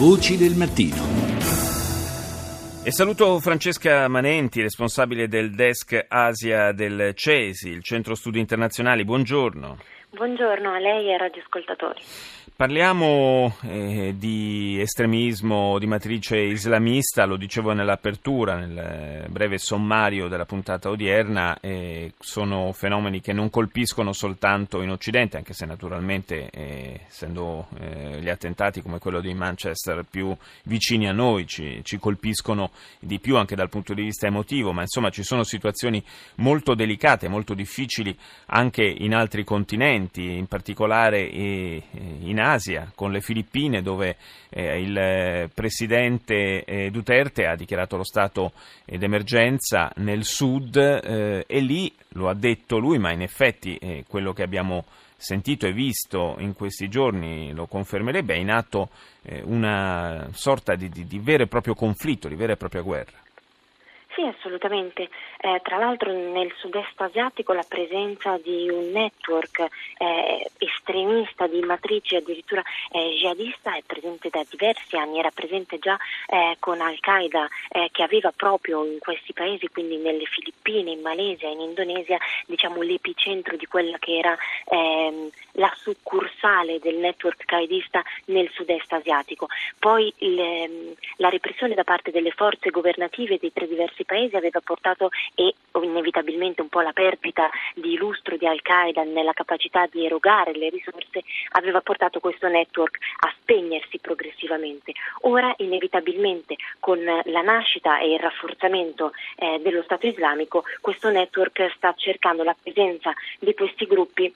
Voci del mattino. E saluto Francesca Manenti, responsabile del desk Asia del CESI, il Centro Studi Internazionali. Buongiorno. Buongiorno a lei e ai radioascoltatori. Parliamo eh, di estremismo di matrice islamista, lo dicevo nell'apertura, nel breve sommario della puntata odierna, eh, sono fenomeni che non colpiscono soltanto in Occidente, anche se naturalmente, eh, essendo eh, gli attentati come quello di Manchester più vicini a noi, ci, ci, colpiscono di più anche dal punto di vista emotivo, ma insomma ci sono situazioni molto delicate, molto difficili anche in altri continenti, in particolare in Asia con le Filippine, dove eh, il eh, presidente eh, Duterte ha dichiarato lo stato d'emergenza nel sud e lì, lo ha detto lui, ma in effetti quello che abbiamo sentito e visto in questi giorni lo confermerebbe, è in atto una sorta di, di, di vero e proprio conflitto, di vera e propria guerra. Sì, assolutamente. Eh, tra l'altro nel sud-est asiatico la presenza di un network eh, estremista di matrice addirittura eh, jihadista è presente da diversi anni, era presente già eh, con Al-Qaeda eh, che aveva proprio in questi paesi, quindi nelle Filippine, in Malesia, in Indonesia, diciamo l'epicentro di quella che era ehm, la succursale del network qaedista nel sud-est asiatico. Poi le, la repressione da parte delle forze governative dei tre diversi paesi aveva portato e inevitabilmente un po' la perdita di lustro di Al-Qaeda nella capacità di erogare le risorse aveva portato questo network a spegnersi progressivamente. Ora inevitabilmente con la nascita e il rafforzamento eh, dello Stato islamico questo network sta cercando la presenza di questi gruppi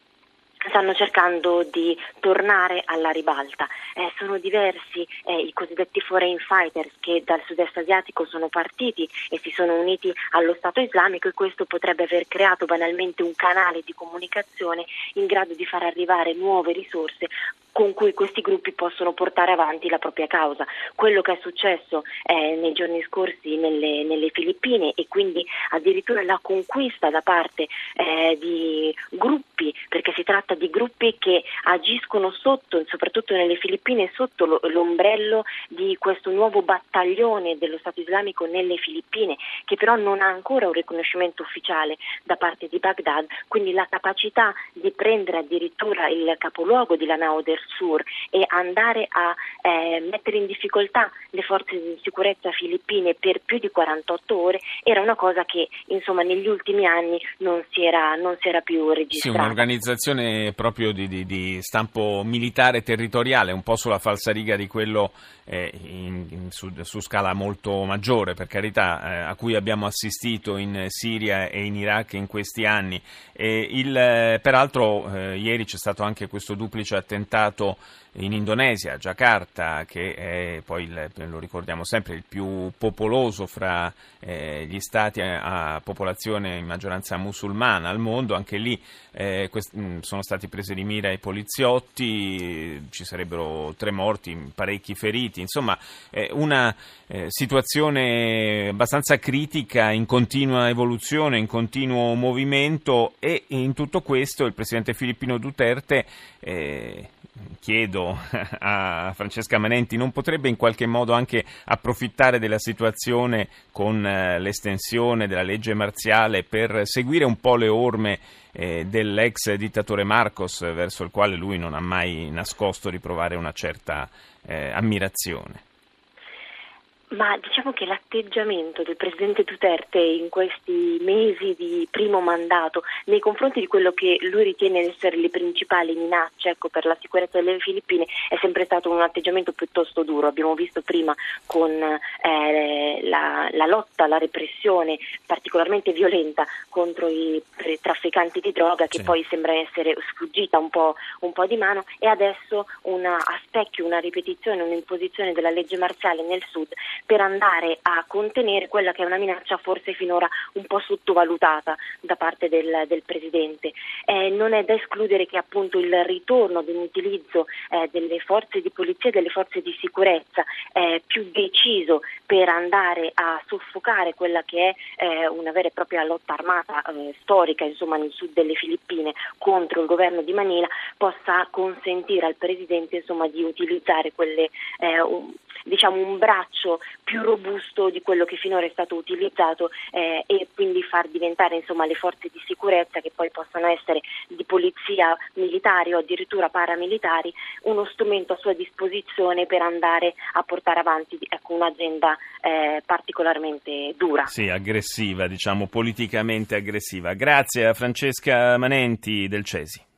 stanno cercando di tornare alla ribalta. Eh, sono diversi eh, i cosiddetti foreign fighters che dal sud-est asiatico sono partiti e si sono uniti allo Stato islamico e questo potrebbe aver creato banalmente un canale di comunicazione in grado di far arrivare nuove risorse con cui questi gruppi possono portare avanti la propria causa. Quello che è successo eh, nei giorni scorsi nelle, nelle, Filippine e quindi addirittura la conquista da parte eh, di gruppi, perché si tratta di gruppi che agiscono sotto, soprattutto nelle Filippine, sotto l'ombrello di questo nuovo battaglione dello Stato islamico nelle Filippine, che però non ha ancora un riconoscimento ufficiale da parte di Baghdad, quindi la capacità di prendere addirittura il capoluogo di Lanao del Sur e andare a eh, mettere in difficoltà le forze di sicurezza filippine per più di 48 ore era una cosa che insomma negli ultimi anni non si era, non si era più registrata. Sì, un'organizzazione proprio di, di, di, stampo militare territoriale, un po' sulla falsariga di quello eh, in, in, su, su, scala molto maggiore, per carità, eh, a cui abbiamo assistito in Siria e in Iraq in questi anni. Il, eh, peraltro eh, ieri c'è stato anche questo duplice attentato in Indonesia, Jakarta, che è poi, il, lo ricordiamo sempre, il più popoloso fra eh, gli stati a, a, popolazione in maggioranza musulmana al mondo, anche lì eh, quest- mm, sono stati presi di mira i poliziotti, ci sarebbero tre morti, parecchi feriti, insomma eh, una situazione abbastanza critica, in continua evoluzione, in continuo movimento e in tutto questo il presidente filippino Duterte eh, chiedo a Francesca Manenti, non potrebbe in qualche modo anche approfittare della situazione con eh, l'estensione della legge marziale per seguire un po' le orme eh, dell'ex dittatore Marcos, verso il quale lui non ha mai nascosto di provare una certa eh, ammirazione? Ma diciamo che l'atteggiamento del Presidente Duterte in questi mesi di primo mandato nei confronti di quello che lui ritiene essere le principali minacce ecco, per la sicurezza delle Filippine è sempre stato un atteggiamento piuttosto duro. Abbiamo visto prima con eh, la, la, lotta, la repressione particolarmente violenta contro i trafficanti di droga che sì. poi sembra essere sfuggita un po', un po', di mano e adesso una, a specchio una ripetizione, un'imposizione della legge marziale nel sud per andare a contenere quella che è una minaccia forse finora un po' sottovalutata da parte del, del Presidente. Eh, non è da escludere che appunto il ritorno di un utilizzo eh, delle forze di polizia e delle forze di sicurezza eh, più deciso per andare a soffocare quella che è eh, una vera e propria lotta armata eh, storica insomma, nel sud delle Filippine contro il governo di Manila possa consentire al Presidente insomma, di utilizzare quelle, eh, diciamo, un braccio più robusto di quello che finora è stato utilizzato eh, e quindi far diventare insomma, le forze di sicurezza che poi possano essere di polizia militari o addirittura paramilitari uno strumento a sua disposizione per andare a portare avanti ecco, un'agenda eh, particolarmente dura. Sì, aggressiva, diciamo politicamente aggressiva. Grazie a Francesca Manenti del Cesi.